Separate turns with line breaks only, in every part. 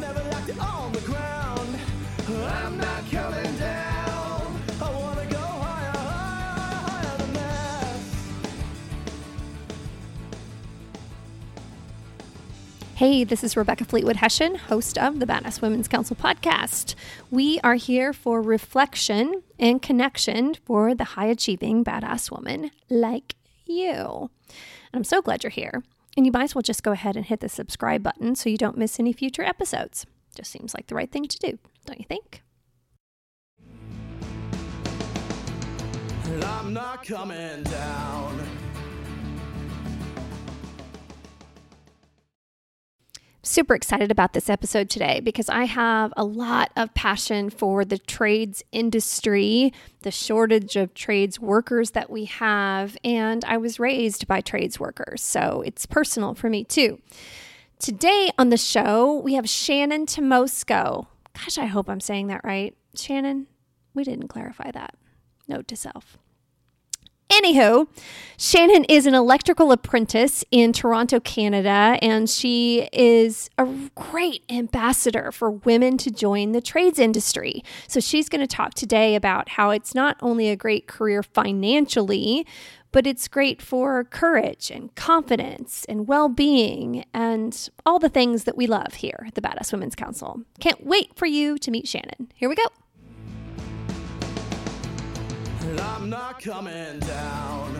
Never liked it on the ground. I'm not coming down. I wanna go higher, higher, higher than.
Hey, this is Rebecca Fleetwood Hession, host of the Badass Women's Council podcast. We are here for reflection and connection for the high achieving badass woman like you. And I'm so glad you're here. And you might as well just go ahead and hit the subscribe button so you don't miss any future episodes. Just seems like the right thing to do, don't you think? Super excited about this episode today because I have a lot of passion for the trades industry, the shortage of trades workers that we have, and I was raised by trades workers, so it's personal for me too. Today on the show, we have Shannon Tymosko. Gosh, I hope I'm saying that right. Shannon, we didn't clarify that. Note to self. Anywho, Shannon is an electrical apprentice in Toronto, Canada, and she is a great ambassador for women to join the trades industry. So she's going to talk today about how it's not only a great career financially, but it's great for courage and confidence and well being and all the things that we love here at the Badass Women's Council. Can't wait for you to meet Shannon. Here we go.
And I'm not coming down.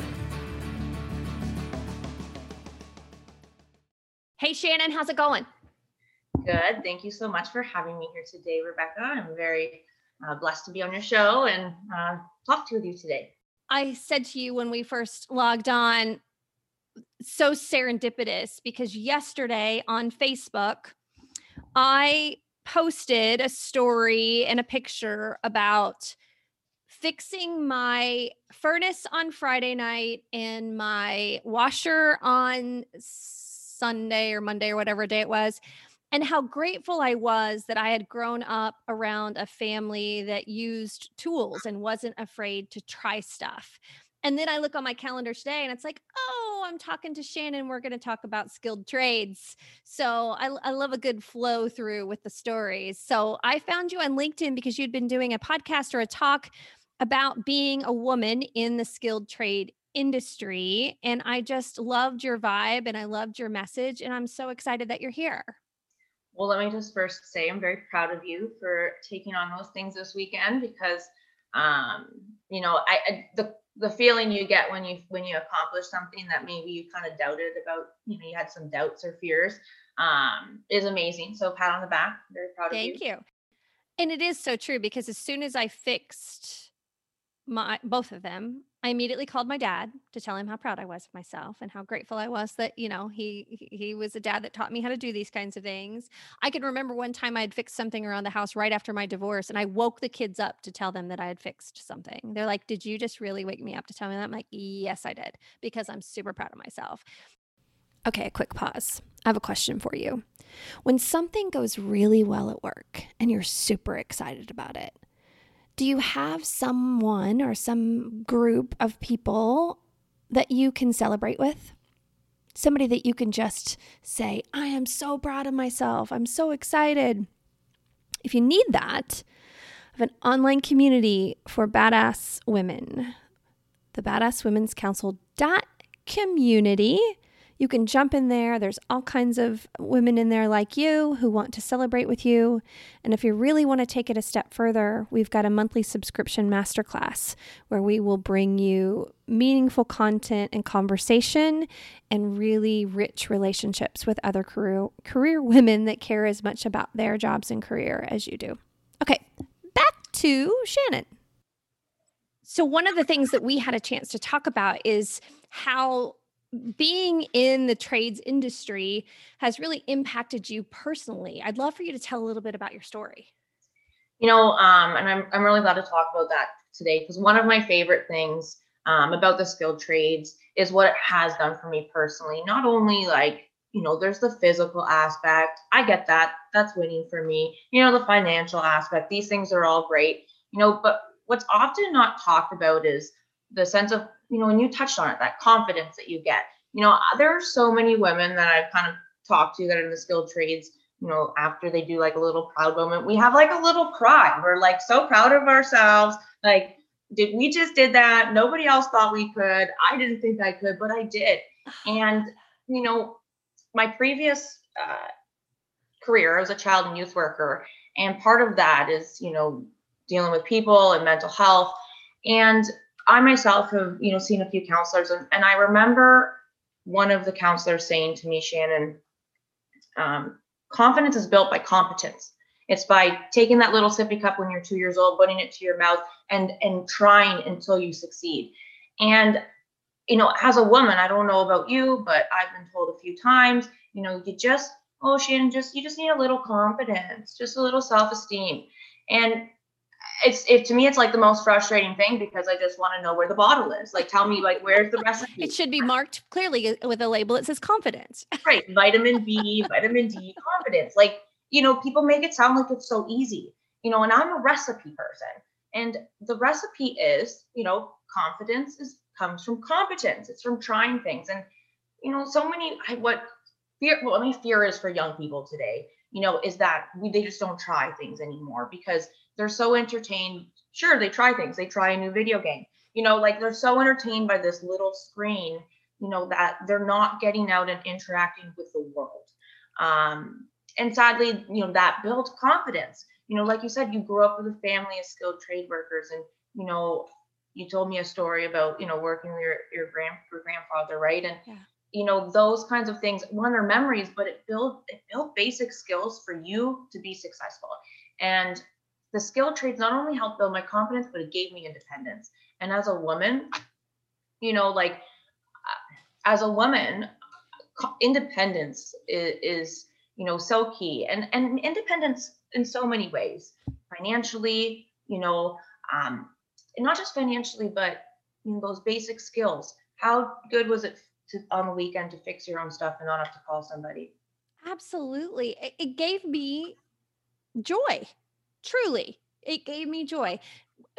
Hey, Shannon, how's it going?
Good. Thank you so much for having me here today, Rebecca. I'm very uh, blessed to be on your show and uh, talk to with you today.
I said to you when we first logged on, so serendipitous because yesterday on Facebook, I posted a story and a picture about fixing my furnace on Friday night and my washer on Sunday or Monday or whatever day it was. And how grateful I was that I had grown up around a family that used tools and wasn't afraid to try stuff. And then I look on my calendar today and it's like, oh, I'm talking to Shannon. We're going to talk about skilled trades. So I, I love a good flow through with the stories. So I found you on LinkedIn because you'd been doing a podcast or a talk about being a woman in the skilled trade industry. And I just loved your vibe and I loved your message. And I'm so excited that you're here.
Well, let me just first say I'm very proud of you for taking on those things this weekend because, um, you know, I, I the the feeling you get when you when you accomplish something that maybe you kind of doubted about, you know, you had some doubts or fears, um, is amazing. So pat on the back. Very proud
Thank
of you.
Thank you. And it is so true because as soon as I fixed my both of them, I immediately called my dad to tell him how proud I was of myself and how grateful I was that, you know, he he- was a dad that taught me how to do these kinds of things. I can remember one time I had fixed something around the house right after my divorce and I woke the kids up to tell them that I had fixed something. They're like, "Did you just really wake me up to tell me that?" I'm like, "Yes, I did," because I'm super proud of myself. Okay, a quick pause. I have a question for you. When something goes really well at work and you're super excited about it, do you have someone or some group of people that you can celebrate with? Somebody that you can just say, I am so proud of myself. I'm so excited. If you need that, I have an online community for badass women. The Badass Women's Council dot community. You can jump in there. There's all kinds of women in there like you who want to celebrate with you. And if you really want to take it a step further, we've got a monthly subscription masterclass where we will bring you meaningful content and conversation and really rich relationships with other career, career women that care as much about their jobs and career as you do. Okay, back to Shannon. So, one of the things that we had a chance to talk about is how being in the trades industry has really impacted you personally. I'd love for you to tell a little bit about your story.
You know, um, and I'm I'm really glad to talk about that today because one of my favorite things um, about the skilled trades is what it has done for me personally. Not only like you know, there's the physical aspect. I get that. That's winning for me. You know, the financial aspect. These things are all great. You know, but what's often not talked about is the sense of you know, and you touched on it, that confidence that you get. You know, there are so many women that I've kind of talked to that are in the skilled trades you know, after they do like a little proud moment, we have like a little cry. We're like so proud of ourselves. Like, did we just did that? Nobody else thought we could. I didn't think I could, but I did. And you know, my previous uh, career, I was a child and youth worker, and part of that is you know dealing with people and mental health. And I myself have you know seen a few counselors, and, and I remember one of the counselors saying to me, Shannon, um, confidence is built by competence. It's by taking that little sippy cup when you're two years old, putting it to your mouth, and and trying until you succeed. And you know, as a woman, I don't know about you, but I've been told a few times, you know, you just, oh, Shannon, just you just need a little confidence, just a little self-esteem. And it's it to me it's like the most frustrating thing because I just want to know where the bottle is. Like tell me like where's the recipe?
It should be marked clearly with a label that says confidence.
right. Vitamin B, vitamin D, confidence. Like, you know, people make it sound like it's so easy. You know, and I'm a recipe person. And the recipe is, you know, confidence is comes from competence. It's from trying things. And, you know, so many I, what fear what my fear is for young people today, you know, is that we they just don't try things anymore because they're so entertained. Sure, they try things. They try a new video game. You know, like they're so entertained by this little screen, you know, that they're not getting out and interacting with the world. Um, and sadly, you know, that builds confidence. You know, like you said, you grew up with a family of skilled trade workers, and you know, you told me a story about you know working with your your grand your grandfather, right? And
Yeah.
you know those kinds of things. One are memories, but it built it built basic skills for you to be successful. And the skilled trades not only helped build my confidence, but it gave me independence. And as a woman, you know, like uh, as a woman, independence is, is you know so key, and and independence in so many ways, financially, you know, um, and not just financially, but you know those basic skills. How good was it to on the weekend to fix your own stuff and not have to call somebody?
Absolutely. It, it gave me joy. Truly. It gave me joy.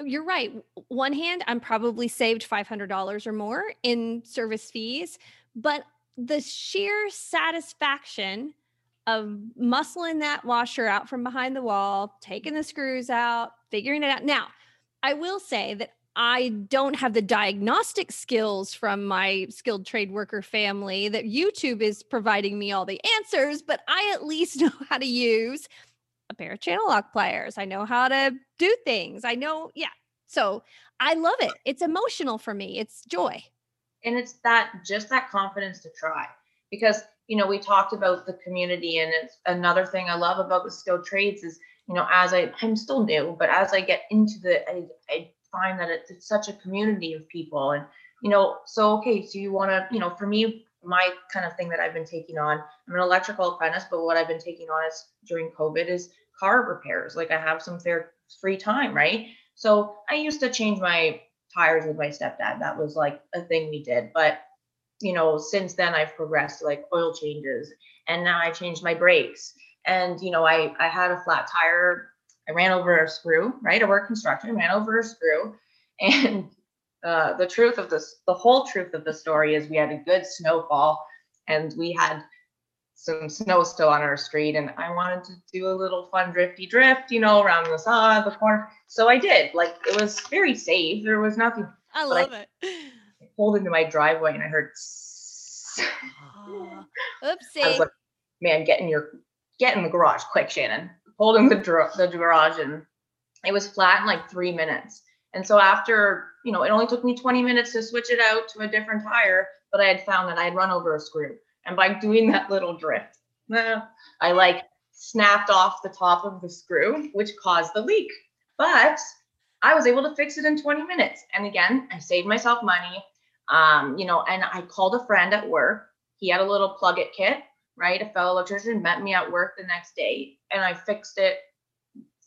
You're right. One hand, I'm probably saved $500 or more in service fees, but the sheer satisfaction of muscling that washer out from behind the wall, taking the screws out, figuring it out. Now, I will say that I don't have the diagnostic skills from my skilled trade worker family that YouTube is providing me all the answers, but I at least know how to use a pair of channel lock pliers. I know how to do things. I know, yeah. So I love it. It's emotional for me. It's joy.
and it's that just that confidence to try because you know we talked about the community and it's another thing i love about the skilled trades is you know as i i'm still new but as i get into the i, I find that it's, it's such a community of people and you know so okay so you want to you know for me my kind of thing that i've been taking on i'm an electrical apprentice but what i've been taking on is during covid is car repairs like i have some fair free time right so i used to change my tires with my stepdad. That was like a thing we did. But you know, since then I've progressed like oil changes and now I changed my brakes. And you know, I I had a flat tire. I ran over a screw, right? I work construction, ran over a screw. And uh, the truth of this, the whole truth of the story is we had a good snowfall and we had some snow still on our street and I wanted to do a little fun drifty drift, you know, around the side, the corner. So I did. Like it was very safe. There was nothing
I
But I-
love it.
pulled into my driveway and I heard
Oh,
I was
oopsie.
like, man, get in your get in the garage quick, Shannon. Pulled in the, dr- the garage and it was flat in like three minutes. And so after, you know, it only took me 20 minutes to switch it out to a different tire, but I had found that I had run over a screw. And by doing that little drift, I like snapped off the top of the screw, which caused the leak. But I was able to fix it in 20 minutes. And again, I saved myself money. Um, you know, and I called a friend at work. He had a little plug it kit, right? A fellow electrician met me at work the next day and I fixed it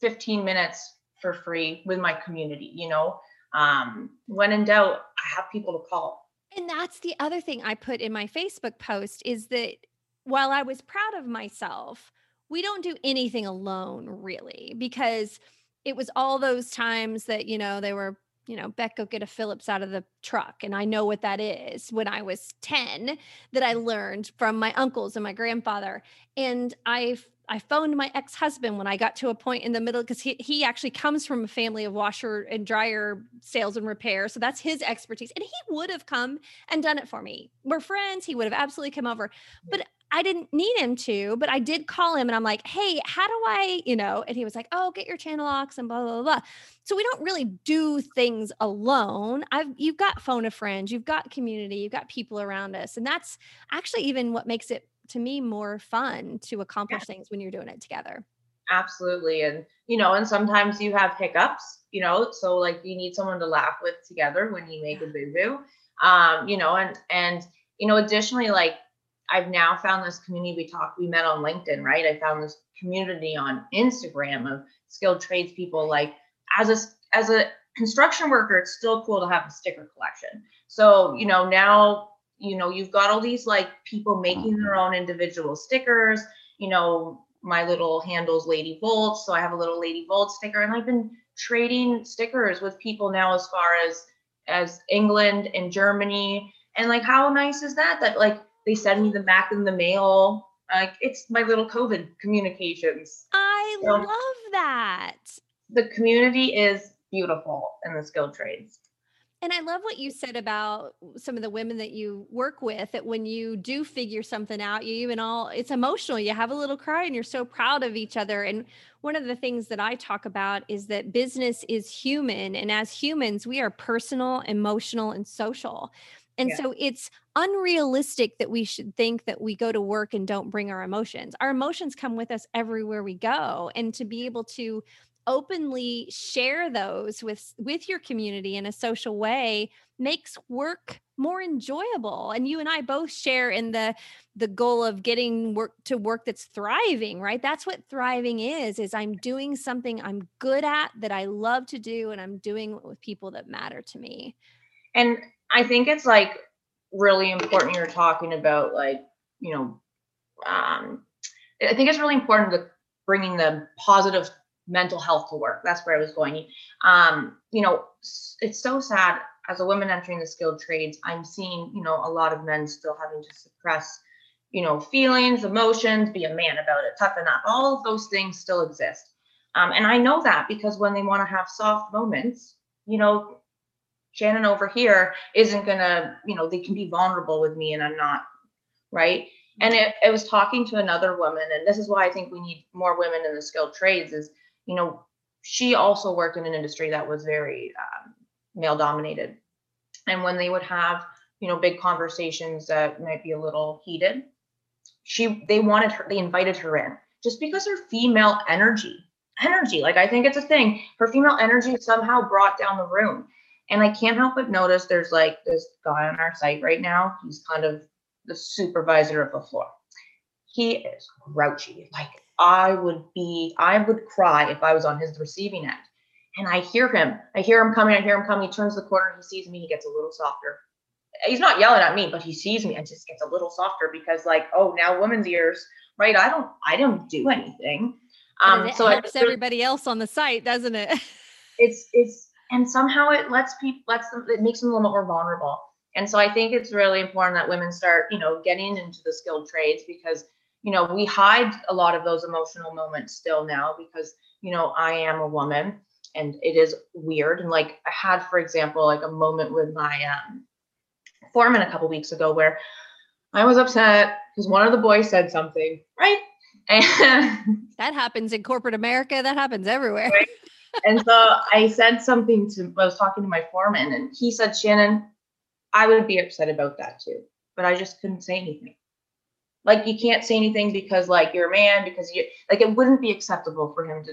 15 minutes for free with my community, you know. Um, when in doubt, I have people to call.
And that's the other thing I put in my Facebook post is that while I was proud of myself, we don't do anything alone really because it was all those times that, you know, they were you know, Beck, go get a Phillips out of the truck. And I know what that is when I was 10 that I learned from my uncles and my grandfather. And I I phoned my ex-husband when I got to a point in the middle because he, he actually comes from a family of washer and dryer sales and repair. So that's his expertise. And he would have come and done it for me. We're friends. He would have absolutely come over. But I didn't need him to, but I did call him and I'm like, hey, how do I, you know? And he was like, oh, get your channel locks and blah, blah, blah. So we don't really do things alone. I've you've got phone a friend, you've got community, you've got people around us. And that's actually even what makes it to me more fun to accomplish yeah. things when you're doing it together.
Absolutely. And you know, and sometimes you have hiccups, you know, so like you need someone to laugh with together when you make a boo-boo. Um, you know, and and you know, additionally, like I've now found this community. We talked, we met on LinkedIn, right? I found this community on Instagram of skilled tradespeople. Like as a as a construction worker, it's still cool to have a sticker collection. So you know now you know you've got all these like people uh-huh. making their own individual stickers. You know my little handles Lady Volt, so I have a little Lady Volt sticker, and I've been trading stickers with people now as far as as England and Germany. And like how nice is that? That like they send me them back in the mail. Like it's my little COVID communications.
I so, love that.
The community is beautiful in the skilled trades.
And I love what you said about some of the women that you work with that when you do figure something out, you even all it's emotional. You have a little cry and you're so proud of each other. And one of the things that I talk about is that business is human. And as humans, we are personal, emotional, and social. And yeah. so it's unrealistic that we should think that we go to work and don't bring our emotions. Our emotions come with us everywhere we go. And to be able to openly share those with with your community in a social way makes work more enjoyable and you and i both share in the the goal of getting work to work that's thriving right? That's what thriving is is i'm doing something i'm good at that i love to do and i'm doing it with people that matter to me.
And I think it's like really important you're talking about like, you know, um, I think it's really important to bringing the positive mental health to work. That's where I was going. Um, you know, it's so sad as a woman entering the skilled trades, I'm seeing, you know, a lot of men still having to suppress, you know, feelings, emotions, be a man about it, toughen up. All of those things still exist. Um, and I know that because when they want to have soft moments, you know, Shannon over here isn't gonna, you know, they can be vulnerable with me and I'm not, right? And it, it was talking to another woman, and this is why I think we need more women in the skilled trades. Is you know, she also worked in an industry that was very um, male dominated, and when they would have you know big conversations that might be a little heated, she they wanted her, they invited her in just because her female energy, energy, like I think it's a thing. Her female energy somehow brought down the room and I can't help but notice there's like this guy on our site right now. He's kind of the supervisor of the floor. He is grouchy. Like I would be, I would cry if I was on his receiving end. And I hear him. I hear him coming. I hear him coming. He turns the corner. He sees me. He gets a little softer. He's not yelling at me, but he sees me and just gets a little softer because, like, oh, now women's ears, right? I don't, I don't do anything.
Um, it so helps everybody else on the site, doesn't it?
it's, it's, and somehow it lets people lets them it makes them a little more vulnerable and so i think it's really important that women start you know getting into the skilled trades because you know we hide a lot of those emotional moments still now because you know i am a woman and it is weird and like i had for example like a moment with my um, foreman a couple weeks ago where i was upset because one of the boys said something right and
that happens in corporate america that happens everywhere
right? and so I said something to, I was talking to my foreman, and he said, Shannon, I would be upset about that too, but I just couldn't say anything. Like, you can't say anything because, like, you're a man, because you, like, it wouldn't be acceptable for him to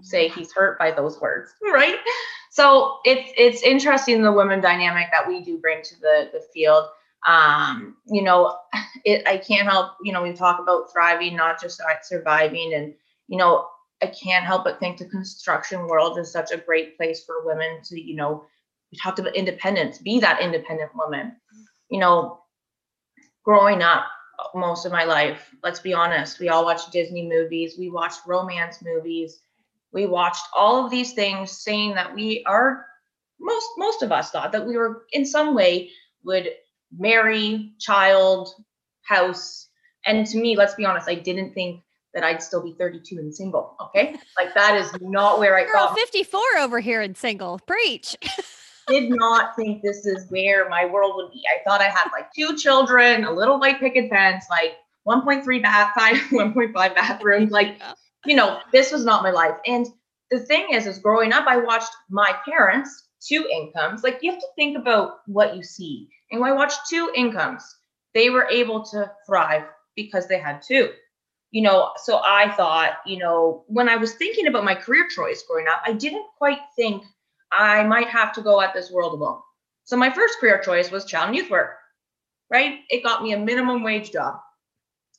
say he's hurt by those words, right? So it's it's interesting the women dynamic that we do bring to the the field. Um, you know, it I can't help, you know, we talk about thriving, not just surviving, and you know, I can't help but think the construction world is such a great place for women to, you know, we talked about independence, be that independent woman. You know, growing up most of my life, let's be honest, we all watched Disney movies, we watched romance movies, we watched all of these things saying that we are most most of us thought that we were in some way would marry, child, house. And to me, let's be honest, I didn't think that I'd still be 32 and single. Okay. Like that is not where I
Girl,
thought
54 over here and single. Preach.
did not think this is where my world would be. I thought I had like two children, a little white picket fence, like 1.3 bath, 5, 1.5 bathrooms. Like, you know, this was not my life. And the thing is, is growing up, I watched my parents, two incomes. Like, you have to think about what you see. And when I watched two incomes, they were able to thrive because they had two. You know, so I thought, you know, when I was thinking about my career choice growing up, I didn't quite think I might have to go at this world alone. So my first career choice was child and youth work, right? It got me a minimum wage job.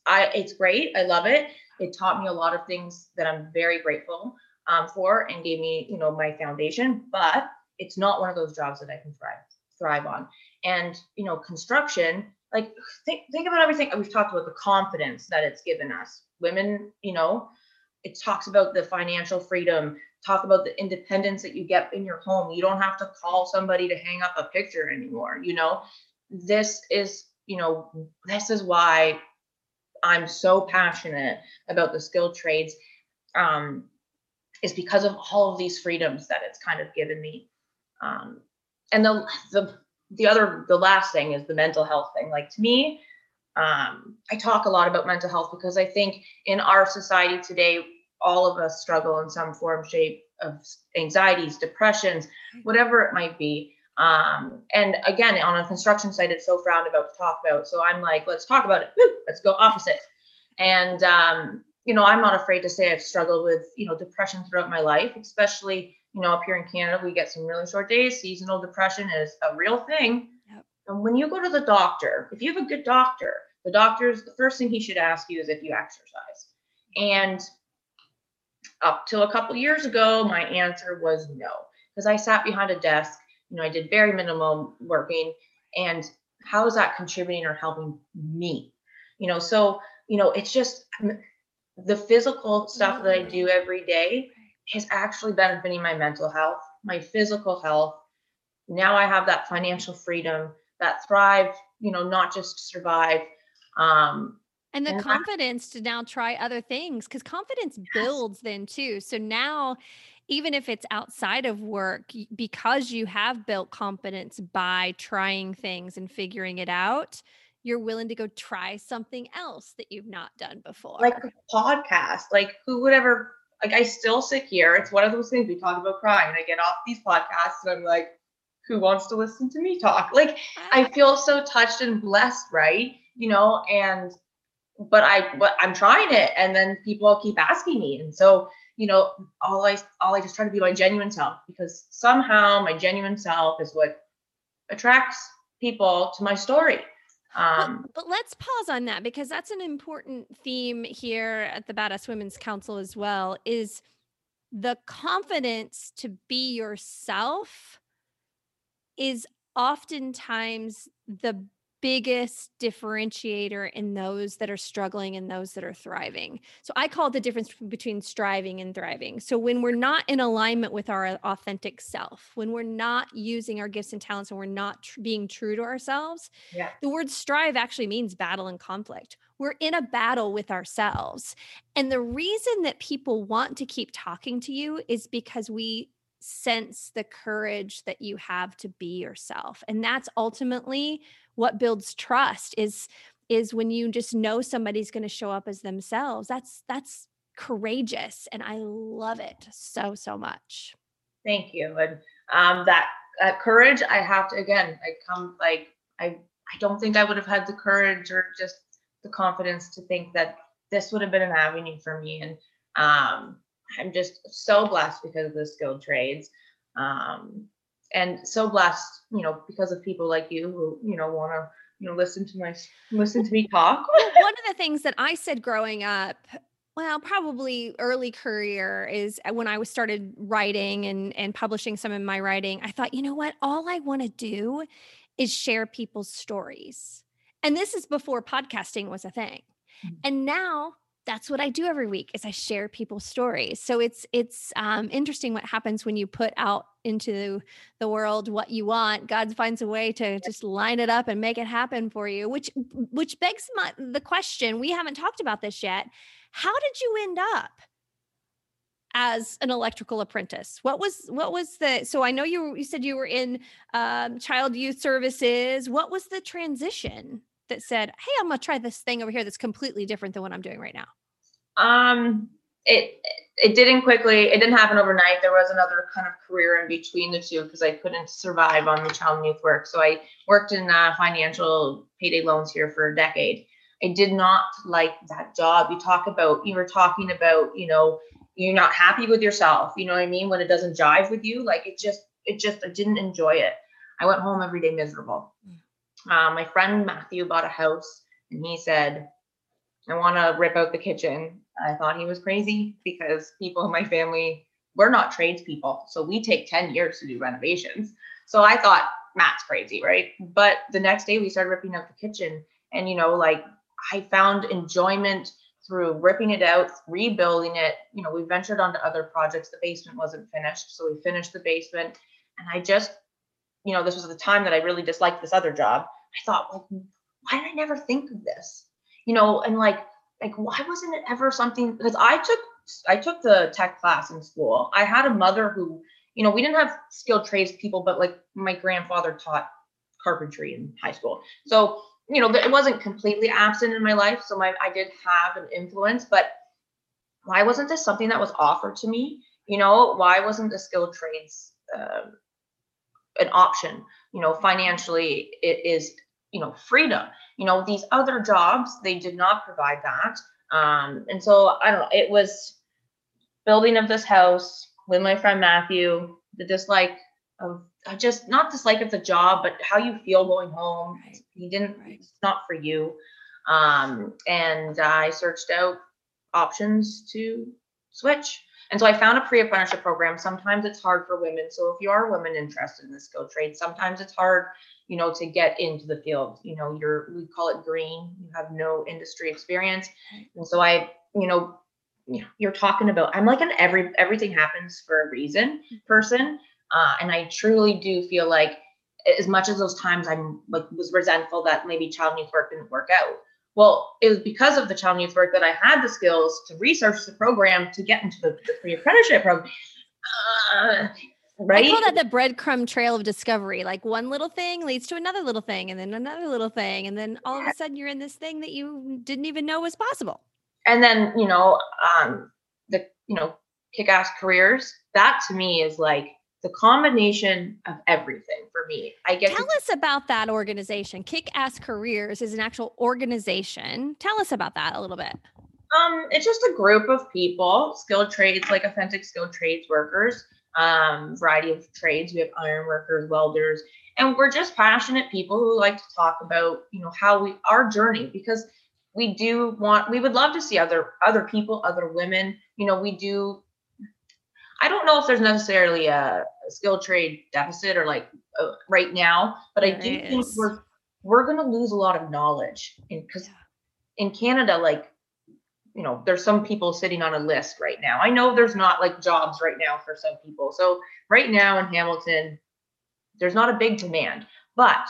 I it's great. I love it. It taught me a lot of things that I'm very grateful um, for and gave me, you know, my foundation. But it's not one of those jobs that I can thrive thrive on. And you know, construction, like think think about everything we've talked about the confidence that it's given us. Women, you know, it talks about the financial freedom, talk about the independence that you get in your home. You don't have to call somebody to hang up a picture anymore, you know. This is, you know, this is why I'm so passionate about the skilled trades. Um, is because of all of these freedoms that it's kind of given me. Um, and the the the other the last thing is the mental health thing. Like to me, um, I talk a lot about mental health because I think in our society today, all of us struggle in some form, shape of anxieties, depressions, whatever it might be. Um, and again, on a construction site, it's so frowned about to talk about. So I'm like, let's talk about it. Woo, let's go opposite. And um, you know, I'm not afraid to say I've struggled with, you know, depression throughout my life, especially, you know, up here in Canada, we get some really short days. Seasonal depression is a real thing.
Yep.
And when you go to the doctor, if you have a good doctor, the doctor's the first thing he should ask you is if you exercise. And up till a couple years ago, my answer was no, because I sat behind a desk, you know, I did very minimal working. And how is that contributing or helping me? You know, so, you know, it's just the physical stuff that I do every day is actually benefiting my mental health, my physical health. Now I have that financial freedom, that thrive, you know, not just survive. Um,
and the
I-
confidence to now try other things because confidence builds then too. So now, even if it's outside of work, because you have built confidence by trying things and figuring it out, you're willing to go try something else that you've not done before.
like a podcast, like who would ever, like I still sit here. It's one of those things we talk about crying. I get off these podcasts and I'm like, who wants to listen to me talk? Like I feel so touched and blessed, right? You know, and but I but I'm trying it and then people keep asking me. And so, you know, all I all I just try to be my genuine self because somehow my genuine self is what attracts people to my story.
But-
Um
but let's pause on that because that's an important theme here at the Badass Women's Council as well is the confidence to be yourself is oftentimes the biggest differentiator in those that are struggling and those that are thriving. So I call it the difference between striving and thriving. So when we're not in alignment with our uh, authentic self, when we're not using our gifts and talents and we're not tr- being true to ourselves,
yeah.
the word strive actually means battle and conflict. We're in a battle with ourselves. And the reason that people want to keep talking to you is because we sense the courage that you have to be yourself. And that's ultimately what builds trust is is when you just know somebody's going to show up as themselves. That's that's courageous and I love it so so much.
Thank you. And um, that that courage, I have to again. I come like I I don't think I would have had the courage or just the confidence to think that this would have been an avenue for me. And um, I'm just so blessed because of the skilled trades, um, and so blessed, you know, because of people like you who you know want to you know listen to my listen to me talk.
Well, one of the things that I said growing up, well, probably early career is uh, when I was started writing and and publishing some of my writing. I thought, you know what? All I want to do is share people's stories. And this is before podcasting was a thing.
Mhm.
And now that's what I do every week is I share people's stories. So it's it's um, interesting what happens when you put out into the world what you want god finds a way to just line it up and make it happen for you which which begs my, the question we haven't talked about this yet how did you end up as an electrical apprentice? What was what was the so i know you you said you were in um, child youth services. What was the transition that said hey i'm gonna try this thing over here that's completely different than what i'm doing right now?
Um, it it didn't quickly. It didn't happen overnight. There was another kind of career in between the two because I couldn't survive on the child and youth work. So I worked in uh, financial payday loans here for a decade. I did not like that job. You talk about you were talking about you know you're not happy with yourself. You know what I mean when it doesn't jive with you. Like it just it just I didn't enjoy it. I went home every day miserable. Uh, my friend Matthew bought a house and he said, I want to rip out the kitchen. I thought he was crazy because people in my family, we're not tradespeople. So we take 10 years to do renovations. So I thought Matt's crazy, right? But the next day we started ripping out the kitchen. And, you know, like I found enjoyment through ripping it out, rebuilding it. You know, we ventured onto other projects. The basement wasn't finished. So we finished the basement. And I just, you know, this was the time that I really disliked this other job. I thought, like, why did I never think of this? You know, and like, like why wasn't it ever something? Because I took I took the tech class in school. I had a mother who, you know, we didn't have skilled trades people, but like my grandfather taught carpentry in high school. So, you know, it wasn't completely absent in my life. So my I did have an influence, but why wasn't this something that was offered to me? You know, why wasn't the skilled trades uh, an option? You know, financially, it is you know freedom. You know, these other jobs they did not provide that. Um, and so I don't know. It was building of this house with my friend Matthew. The dislike of just not dislike of the job, but how you feel going home.
Right.
He didn't.
Right.
It's not for you. Um, and I searched out options to switch. And so I found a pre-apprenticeship program. Sometimes it's hard for women. So if you are a woman interested in the skilled trade, sometimes it's hard, you know, to get into the field. You know, you're we call it green. You have no industry experience. And so I, you know, you know, you're talking about I'm like an every everything happens for a reason person. Uh, and I truly do feel like as much as those times I'm like was resentful that maybe child youth work didn't work out. Well, it was because of the child youth work that I had the skills to research the program to get into the, the pre-apprenticeship program. Uh, right?
I call that the breadcrumb trail of discovery. Like one little thing leads to another little thing, and then another little thing, and then all of a sudden you're in this thing that you didn't even know was possible.
and then you know um the you know kick-ass careers that to me is like the combination of everything for me i get
Tell
to,
us about that organization. Kick Ass Careers is an actual organization. Tell us about that a little bit.
um it's just a group of people skilled trades like authentic skilled trades workers um variety of trades we have iron workers welders and we're just passionate people who like to talk about you know how we our journey because we do want we would love to see other other people other women you know we do i don't know if there's necessarily a, a skilled trade deficit or like uh, right now but i do think we're we're going to lose a lot of knowledge because
Yeah.
in canada like you know there's some people sitting on a list right now. I know there's not like jobs right now for some people. So right now in hamilton there's not a big demand but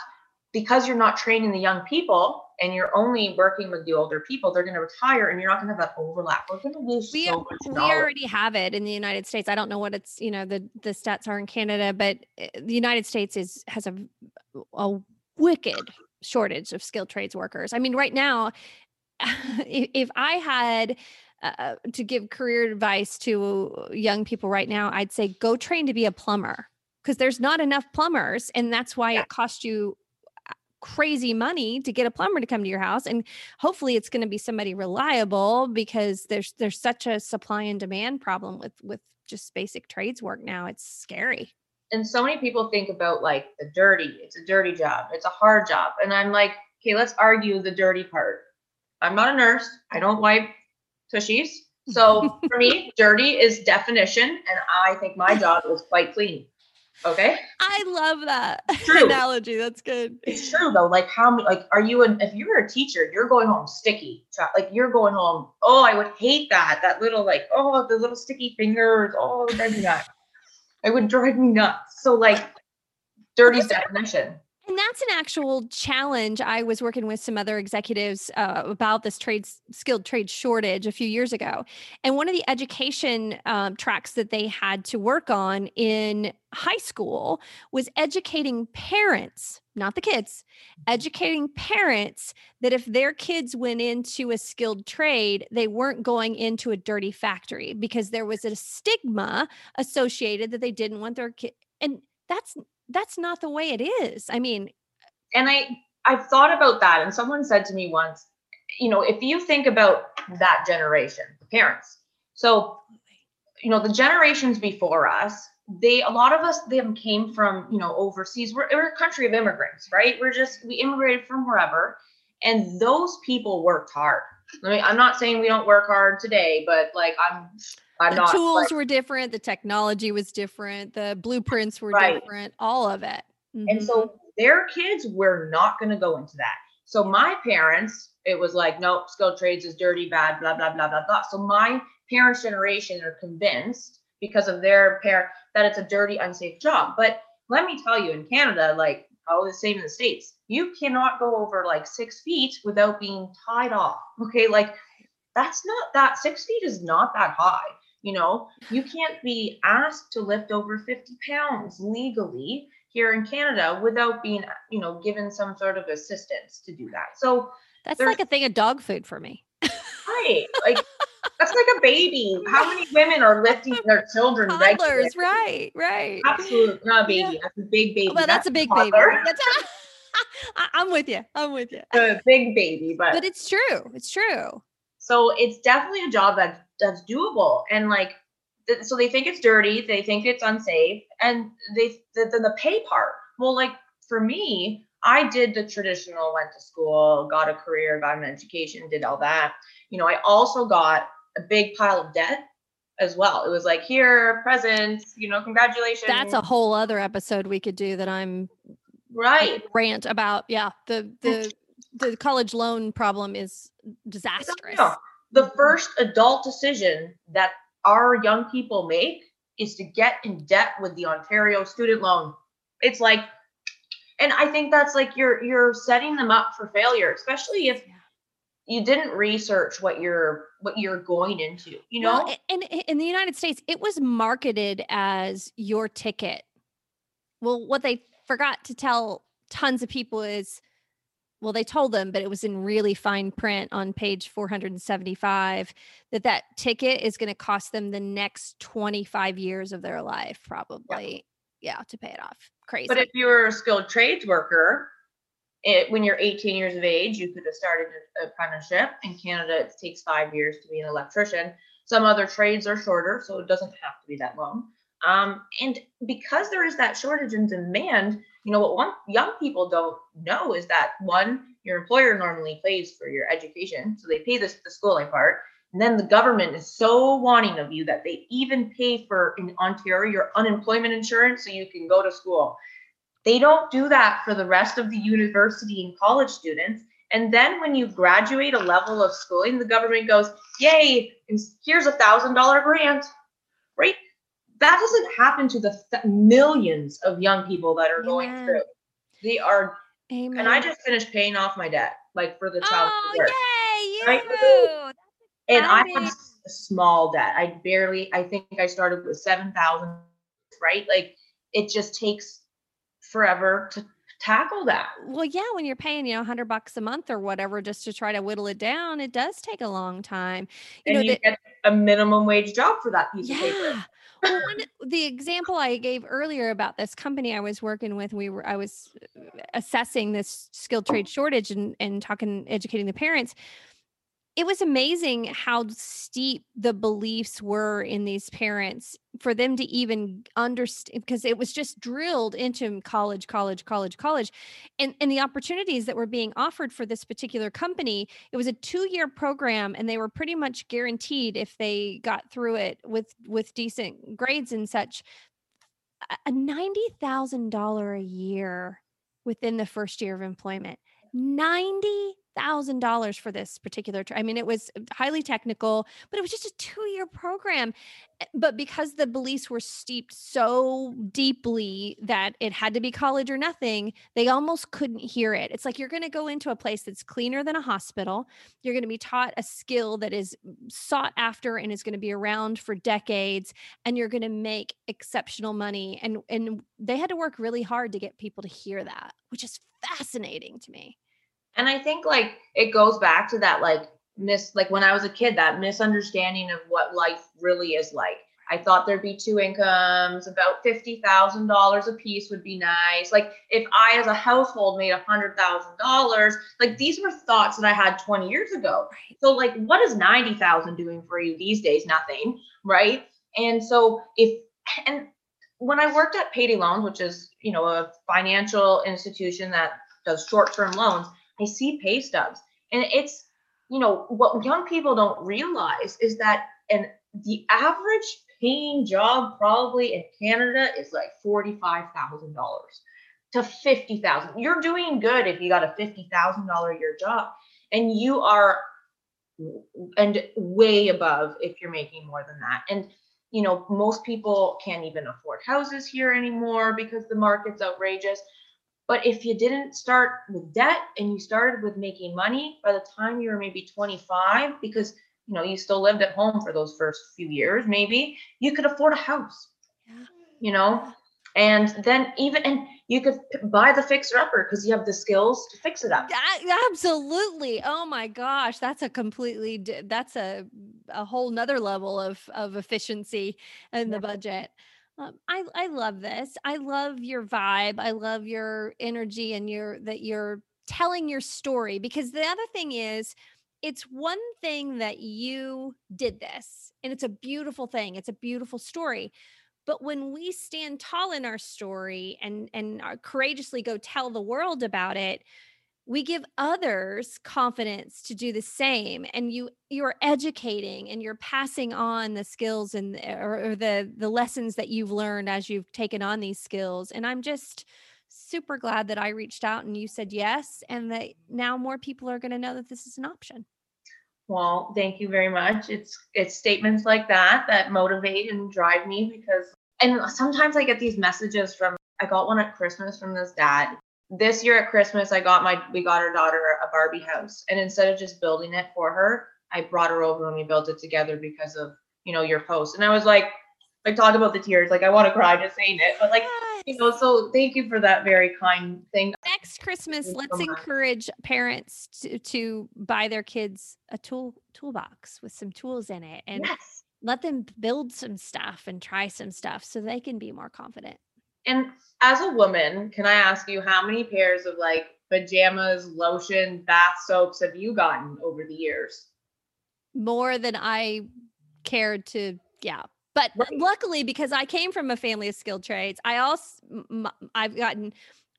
because you're not training the young people and you're only working with the older people they're going to retire and you're not going to have that overlap we're going to lose
We,
so much
we
knowledge.
already have it in the United States. I don't know what it's, you know, the the stats are in Canada, but uh, the United States is has a a wicked shortage of skilled trades workers. I mean, right now, if, if I had uh, to give career advice to young people right now, I'd say go train to be a plumber because there's not enough plumbers, and that's why
Yeah.
it costs you uh, crazy money to get a plumber to come to your house and hopefully it's going to be somebody reliable because there's there's such a supply and demand problem with with just basic trades work now. It's scary.
And so many people think about like the dirty it's a dirty job it's a hard job and i'm like okay let's argue the dirty part. I'm not a nurse i don't wipe tushies. So for me dirty is definition and i think my job is quite clean okay
i love that
True.
analogy that's good
it's true though like how many like are you an if you're a teacher you're going home sticky like you're going home oh i would hate that that little like oh the little sticky fingers oh it drives me nuts It would drive me nuts. So like
Listen,
definition.
That's an actual challenge. I was working with some other executives uh, about this trade skilled trade shortage a few years ago, and one of the education um, tracks that they had to work on in high school was educating parents, not the kids, educating parents that if their kids went into a skilled trade, they weren't going into a dirty factory because there was a stigma associated that they didn't want their kid and that's that's not the way it is. I mean,
and I I've thought about that, and someone said to me once, you know, if you think about that generation, the parents, so you know, the generations before us, they a lot of us them came from you know overseas. We're, we're a country of immigrants, right? We're just we immigrated from wherever, and those people worked hard. I mean, I'm not saying we don't work hard today, but like I'm I'm
the tools
like,
were different, the technology was different, the blueprints were
Right.
different, all of it.
And
Mhm.
so their kids were not going to go into that. So my parents, it was like, no, skilled trades is dirty, bad, blah, blah, blah, blah, blah. So my parents' generation are convinced because of their parent that it's a dirty, unsafe job. But let me tell you, in Canada, like probably the same in the States, you cannot go over like six feet without being tied off. Okay. Like that's not that six feet is not that high. You know, you can't be asked to lift over 50 pounds legally here in Canada without being, you know, given some sort of assistance to do that. So,
that's like a thing of dog food for me.
right, like that's like a baby. How many women are lifting their children regularly?
Toddlers, right, right.
Absolutely not a
Yeah.
baby. That's a big baby.
Well, that's a big baby. That's I- I'm with you. I'm with you.
a big baby, but,
But it's true. It's true.
So it's definitely a job that's that's doable. And like th- so they think it's dirty they think it's unsafe and they th- then the pay part. Well like for me i did the traditional went to school got a career got an education did all that. You know i also got a big pile of debt as well. It was like here presents you know congratulations.
That's a whole other episode we could do that I'm
right.
rant about. Yeah, the the the college loan problem is disastrous.
No, the mm-hmm. first adult decision that our young people make is to get in debt with the Ontario student loan. It's like, and I think that's like you're you're setting them up for failure, especially if you didn't research what you're what you're going into. You know,
Well, and in the United States, it was marketed as your ticket. Well, what they forgot to tell tons of people is, well, they told them, but it was in really fine print on page 475 that that ticket is going to cost them the next 25 years of their life, probably. Yeah, to pay it off. Crazy.
but if you were a skilled trades worker, it, when you're 18 years of age, you could have started an apprenticeship. In Canada, it takes five years to be an electrician. Some other trades are shorter, so it doesn't have to be that long. Um, and because there is that shortage in demand, you know what one young people don't know is that one, your employer normally pays for your education, so they pay this the schooling part. And then the government is so wanting of you that they even pay for in Ontario your unemployment insurance so you can go to school. They don't do that for the rest of the university and college students. And then when you graduate a level of schooling, the government goes, Yay, here's a thousand dollar grant. Right? That doesn't happen to the th- millions of young people that are going through. They are,
Amen.
and I just finished paying off my debt, like for the child
oh, yay, you.
And I have a small debt. I barely, I think I started with seven thousand, right? Like it just takes forever to tackle that.
Well, yeah, when you're paying, you know, 100 bucks a month or whatever just to try to whittle it down, it does take a long time. You
and
know,
you get a minimum wage job for that piece of paper.
Well, one, the example I gave earlier about this company I was working with, we were I was uh, assessing this skilled trade shortage and and talking educating the parents. It was amazing how steep the beliefs were in these parents for them to even understand because it was just drilled into college, college, college, college. And and the opportunities that were being offered for this particular company, it was a two-year program and they were pretty much guaranteed if they got through it with with decent grades and such a- a $90,000 a year within the first year of employment. Thousand dollars for this particular. Tra- I mean, it was highly technical, but it was just a two-year program. Eh, But because the beliefs were steeped so deeply that it had to be college or nothing, they almost couldn't hear it. It's like you're going to go into a place that's cleaner than a hospital. You're going to be taught a skill that is sought after and is going to be around for decades, and you're going to make exceptional money. And and they had to work really hard to get people to hear that, which is fascinating to me.
And I think like it goes back to that like miss like when I was a kid, that misunderstanding of what life really is like. I thought there'd be two incomes, about fifty thousand dollars a piece would be nice. Like if I as a household made a hundred thousand dollars, like these were thoughts that I had 20 years ago. So like what is ninety thousand doing for you these days? Nothing, right? And so if and when I worked at Payday Loans, which is you know a financial institution that does short-term loans, I see pay stubs, and it's you know what young people don't realize is that and the average paying job probably in Canada is like forty-five thousand dollars to fifty thousand. You're doing good if you got a fifty thousand dollar a year job, and you are and way above if you're making more than that. And you know, most people can't even afford houses here anymore because the market's outrageous. But if you didn't start with debt and you started with making money by the time you were maybe 25, because you know you still lived at home for those first few years, maybe you could afford a house.
Yeah.
You know, and then even and you could buy the fixer upper because you have the skills to fix it up.
Yeah, absolutely. Oh my gosh, that's a completely that's a a whole nother level of of efficiency in the budget. Um, I I love this. I love your vibe. I love your energy and your that you're telling your story because the other thing is it's one thing that you did this and it's a beautiful thing. It's a beautiful story. But when we stand tall in our story and and courageously go tell the world about it, we give others confidence to do the same and you you're educating and you're passing on the skills and or, or the the lessons that you've learned as you've taken on these skills and i'm just super glad that i reached out and you said yes and that now more people are going to know that this is an option
Well, thank you very much. It's it's statements like that that motivate and drive me because and sometimes I get these messages from I got one at Christmas from this dad. This year at Christmas I got my we got our daughter a Barbie house and instead of just building it for her, I brought her over and we built it together because of, you know, your post. And I was like like talk about the tears, like I want to cry just saying it. But like, you know, so thank you for that very kind thing.
next christmas let's
so
encourage parents to, to buy their kids a tool toolbox with some tools in it and
Yes.
let them build some stuff and try some stuff so they can be more confident
And as a woman, can I ask you how many pairs of like pajamas, lotion, bath soaps have you gotten over the years?
more than I cared to, yeah. But
Right.
luckily, because I came from a family of skilled trades, I also I've gotten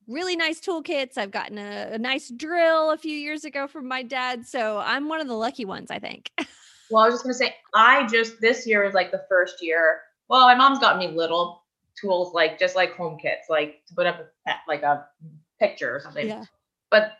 really nice toolkits. I've gotten a, a nice drill a few years ago from my dad, so I'm one of the lucky ones, I think.
Well, I was just gonna say, I just this year is like the first year. Well, my mom's got me little tools like just like home kits, like to put up a, like a picture or something.
yeah,
But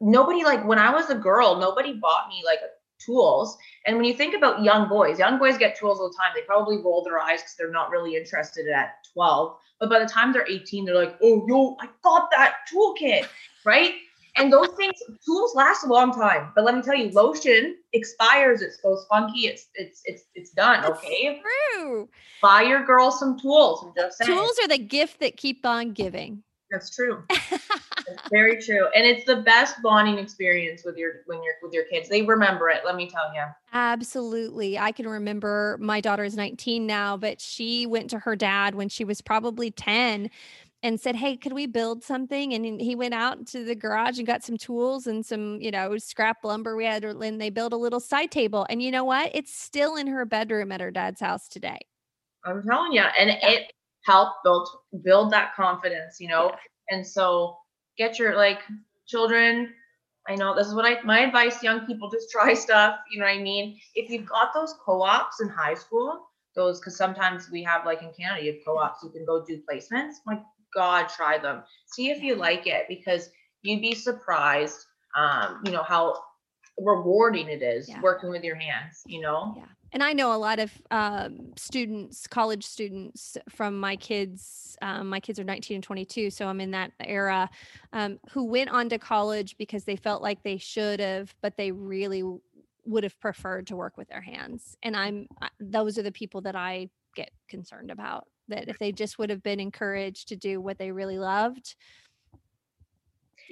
nobody like when I was a girl, nobody bought me like tools. And when you think about young boys, young boys get tools all the time. They probably roll their eyes because they're not really interested at 12. But by the time they're 18, they're like, oh, yo, I got that toolkit, right? And those things, tools last a long time. But let me tell you, lotion expires. It goes funky. It's it's it's it's done.
That's
Okay,
true.
buy your girl some tools. I'm just saying.
Tools are the gift that keep on giving.
That's true. It's very true, and it's the best bonding experience with your when you're with your kids. They remember it. Let me tell you.
Absolutely. I can remember my daughter is 19 now, but she went to her dad when she was probably 10 and said, Hey, could we build something? And he went out to the garage and got some tools and some, you know, scrap lumber. We had, and they built a little side table. And you know what? It's still in her bedroom at her dad's house today.
I'm telling you, and it helped build build that confidence, you know. And so get your like children. I know this is what I my advice young people just try stuff, you know what I mean? If you've got those co-ops in high school, those because sometimes we have like in Canada, you have co-ops, you can go do placements. My God, try them. See if you like it because you'd be surprised. um, you know, how rewarding it is
Yeah.
working with your hands, you know?
Yeah. And I know a lot of um, students, college students from my kids. Um, my kids are 19 and 22, so I'm in that era, um, who went on to college because they felt like they should have, but they really would have preferred to work with their hands. And I'm those are the people that I get concerned about. That if they just would have been encouraged to do what they really loved,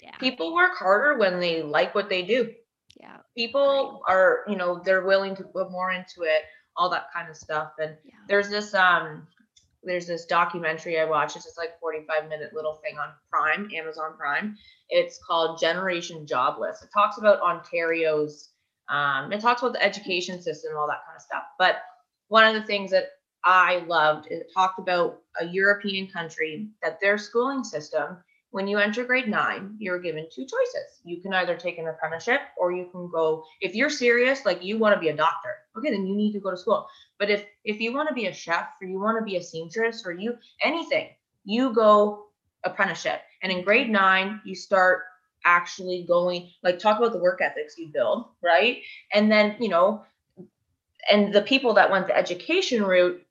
yeah,
People work harder when they like what they do.
yeah,
People are, you know, they're willing to put more into it, all that kind of stuff. And
yeah.
there's this um there's this documentary I watched. It's just like 45 minute little thing on Prime, Amazon Prime. It's called Generation Jobless. It talks about Ontario's um, it talks about the education system, all that kind of stuff. But one of the things that I loved, it talked about a European country that their schooling system, when you enter grade nine, you're given two choices. You can either take an apprenticeship or you can go, if you're serious, like you want to be a doctor, okay, then you need to go to school. But if if you want to be a chef or you want to be a seamstress or you anything, you go apprenticeship. And in grade nine, you start actually going like talk about the work ethics you build, right? And then, you know, and the people that went the education route,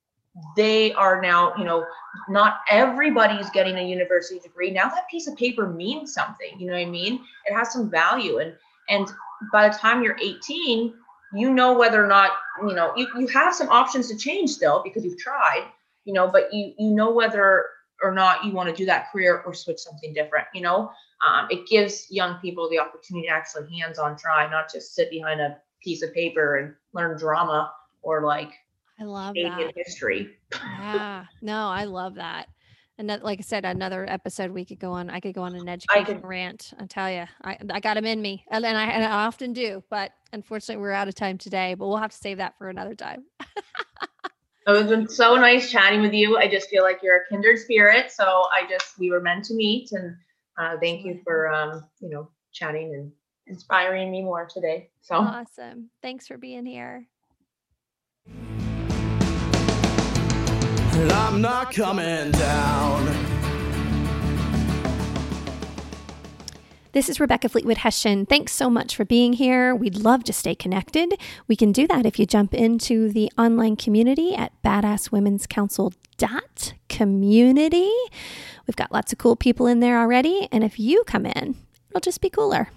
they are now, you know, not everybody's getting a university degree. Now that piece of paper means something, you know what I mean? It has some value. And and by the time you're 18, you know whether or not, you know, you, you have some options to change still because you've tried, you know, but you you know whether or not you want to do that career or switch something different, you know. Um, it gives young people the opportunity to actually hands-on try, not just sit behind a piece of paper and learn drama or like
I love
Canadian
that.
history.
yeah no i love that and that, like i said another episode we could go on i could go on an education rant i tell you i, I got them in me and, and I, and I often do but unfortunately we're out of time today but we'll have to save that for another time
It has been so nice chatting with you. I just feel like you're a kindred spirit. So I just we were meant to meet, and uh, thank you for um, you know chatting and inspiring me more today. So
awesome thanks for being here
I'm not coming down.
This is Rebecca Fleetwood Hession. Thanks so much for being here. We'd love to stay connected. We can do that if you jump into the online community at badasswomen's.council.community. We've got lots of cool people in there already. And if you come in, it'll just be cooler.